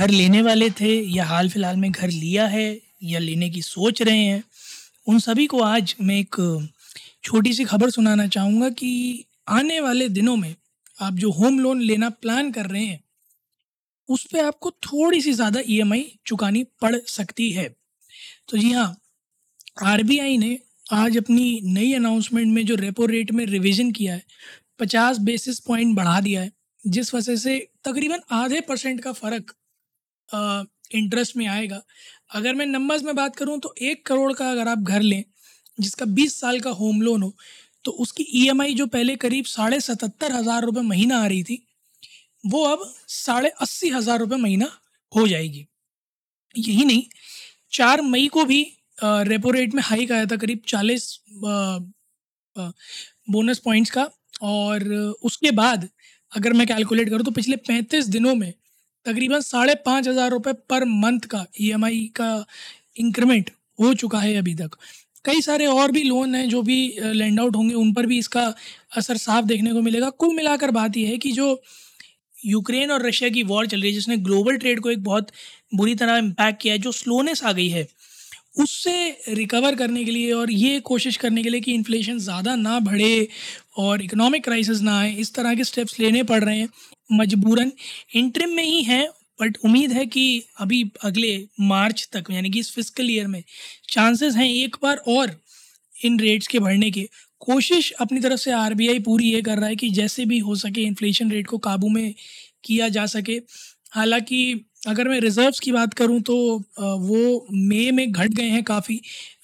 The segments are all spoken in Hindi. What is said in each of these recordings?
घर लेने वाले थे या हाल फ़िलहाल में घर लिया है या लेने की सोच रहे हैं, उन सभी को आज मैं एक छोटी सी खबर सुनाना चाहूँगा कि आने वाले दिनों में आप जो होम लोन लेना प्लान कर रहे हैं, उस पर आपको थोड़ी सी ज़्यादा ईएमआई चुकानी पड़ सकती है। तो जी हाँ आरबीआई ने आज अपनी नई अनाउंसमेंट में जो रेपो रेट में रिवीजन किया है, पचास बेसिस पॉइंट बढ़ा दिया है, जिस वजह से तकरीबन आधे परसेंट का फ़र्क इंटरेस्ट में आएगा। अगर मैं नंबर्स में बात करूँ तो एक करोड़ का अगर आप घर लें, जिसका बीस साल का होम लोन हो तो उसकी ईएमआई जो पहले करीब साढ़े सतहत्तर हज़ार रुपये महीना आ रही थी, वो अब साढ़े अस्सी हज़ार रुपये महीना हो जाएगी। यही नहीं, चार मई को भी रेपो रेट में हाइक आया था करीब चालीस बोनस पॉइंट्स का और उसके बाद अगर मैं कैलकुलेट करूँ तो पिछले पैंतीस दिनों में तकरीबन साढ़े पाँच हज़ार रुपये पर मंथ का ईएमआई का इंक्रीमेंट हो चुका है अभी तक। कई सारे और भी लोन हैं जो भी लैंड आउट होंगे, उन पर भी इसका असर साफ़ देखने को मिलेगा। कुल मिलाकर बात यह है कि जो यूक्रेन और रशिया की वॉर चल रही है, जिसने ग्लोबल ट्रेड को एक बहुत बुरी तरह इम्पैक्ट किया है, जो स्लोनेस आ गई है, उससे रिकवर करने के लिए और ये कोशिश करने के लिए कि इन्फ्लेशन ज़्यादा ना बढ़े और इकोनॉमिक क्राइसिस ना आए, इस तरह के स्टेप्स लेने पड़ रहे हैं। मजबूरन इंट्रिम में ही हैं बट उम्मीद है कि अभी अगले मार्च तक, यानी कि इस फ़िज़िकल ईयर में चांसेस हैं एक बार और इन रेट्स के बढ़ने के। कोशिश अपनी तरफ़ से आरबीआई पूरी ये कर रहा है कि जैसे भी हो सके इन्फ्लेशन रेट को काबू में किया जा सके। हालाँकि अगर मैं रिज़र्व्स की बात करूँ तो वो मई में घट गए हैं काफ़ी।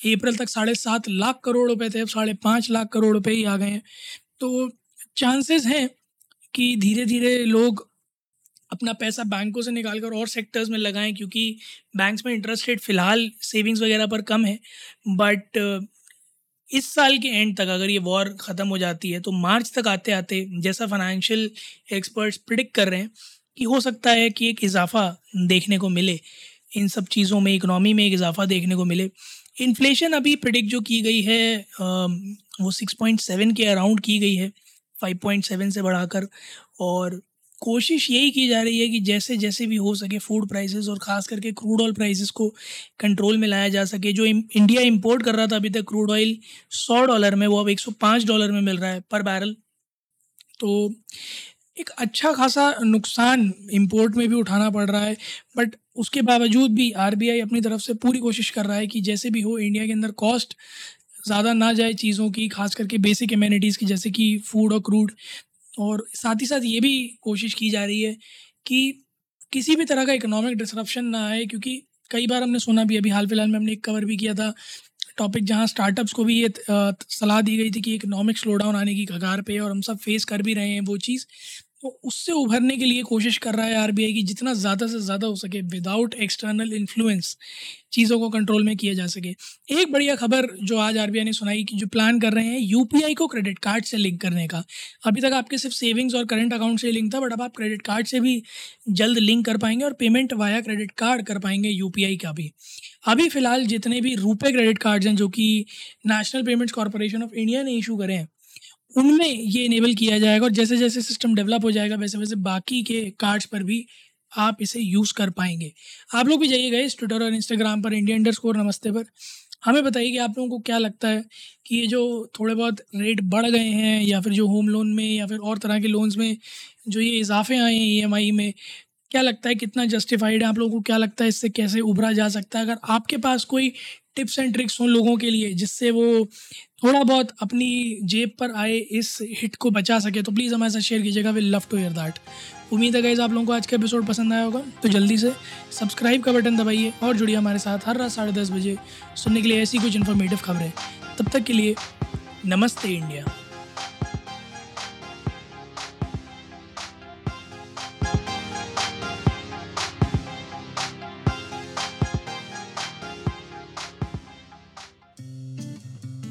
अप्रैल तक साढ़े सात लाख करोड़ रुपए थे, अब साढ़े पाँच लाख करोड़ रुपए ही आ गए हैं। तो चांसेस हैं कि धीरे धीरे लोग अपना पैसा बैंकों से निकाल कर और सेक्टर्स में लगाएँ, क्योंकि बैंक्स में इंटरेस्ट रेट फ़िलहाल सेविंग्स वगैरह पर कम है। बट इस साल के एंड तक अगर ये वॉर ख़त्म हो जाती है तो मार्च तक आते आते जैसा फाइनेंशियल एक्सपर्ट्स प्रिडिक्ट कर रहे हैं कि हो सकता है कि एक इजाफ़ा देखने को मिले। इन सब चीज़ों में इकनॉमी में एक इजाफ़ा देखने को मिले। इन्फ्लेशन अभी प्रिडिक्ट जो की गई है वो सिक्स पॉइंट सेवन के अराउंड की गई है फाइव पॉइंट सेवन से बढ़ाकर। और कोशिश यही की जा रही है कि जैसे जैसे भी हो सके फ़ूड प्राइसेस और ख़ास करके क्रूड ऑयल प्राइसेस को कंट्रोल में लाया जा सके। जो इंडिया इंपोर्ट कर रहा था अभी तक क्रूड ऑयल सौ डॉलर में, वो अब एक सौ पाँच डॉलर में मिल रहा है पर बैरल तो एक अच्छा खासा नुकसान इम्पोर्ट में भी उठाना पड़ रहा है बट उसके बावजूद भी आरबीआई अपनी तरफ़ से पूरी कोशिश कर रहा है कि जैसे भी हो इंडिया के अंदर कॉस्ट ज़्यादा ना जाए चीज़ों की, खास करके बेसिक इम्यूनिटीज़ की, जैसे कि फ़ूड और क्रूड और साथ ही साथ ये भी कोशिश की जा रही है कि किसी भी तरह का इकोनॉमिक डिसरप्शन ना आए, क्योंकि कई बार हमने सुना भी, अभी हाल फ़िलहाल में हमने एक कवर भी किया था टॉपिक जहाँ स्टार्टअप्स को भी ये सलाह दी गई थी कि इकोनॉमिक स्लो डाउन आने की कगार पे और हम सब फेस कर भी रहे हैं वो चीज़। तो उससे उभरने के लिए कोशिश कर रहा है आरबीआई की जितना ज़्यादा से ज़्यादा हो सके विदाउट एक्सटर्नल इन्फ्लुएंस चीज़ों को कंट्रोल में किया जा सके। एक बढ़िया खबर जो आज आरबीआई ने सुनाई कि जो प्लान कर रहे हैं यूपीआई को क्रेडिट कार्ड से लिंक करने का। अभी तक आपके सिर्फ़ सेविंग्स और करंट अकाउंट से लिंक था बट अब आप क्रेडिट कार्ड से भी जल्द लिंक कर पाएँगे और पेमेंट वाया क्रेडिट कार्ड कर पाएँगे यूपीआई का भी। अभी फ़िलहाल जितने भी रुपये क्रेडिट कार्ड्स हैं जो कि National Payments Corporation of India ने इशू करे हैं उनमें ये इनेबल किया जाएगा और जैसे जैसे सिस्टम डेवलप हो जाएगा वैसे वैसे बाकी के कार्ड्स पर भी आप इसे यूज़ कर पाएँगे। आप लोग भी जाइएगा इस ट्विटर और इंस्टाग्राम पर इंडिया इंडर स्कोर नमस्ते पर। हमें बताइए कि आप लोगों को क्या लगता है कि ये जो थोड़े बहुत रेट बढ़ गए हैं या फिर जो होम लोन में या फिर और तरह के लोन्स में जो ये इजाफे आए हैं ईएमआई में, क्या लगता है कितना जस्टिफाइड है आप लोगों को? क्या लगता है इससे कैसे उभरा जा सकता है? अगर आपके पास कोई टिप्स एंड ट्रिक्स हों लोगों के लिए जिससे वो थोड़ा बहुत अपनी जेब पर आए इस हिट को बचा सके तो प्लीज़ हमारे साथ शेयर कीजिएगा will love to hear that उम्मीद है गाइज़ आप लोगों को आज का एपिसोड पसंद आया होगा तो जल्दी से सब्सक्राइब का बटन दबाइए और जुड़िए हमारे साथ हर रात साढ़े दस बजे सुनने के लिए ऐसी कुछ इन्फॉर्मेटिव खबरें। तब तक के लिए नमस्ते इंडिया।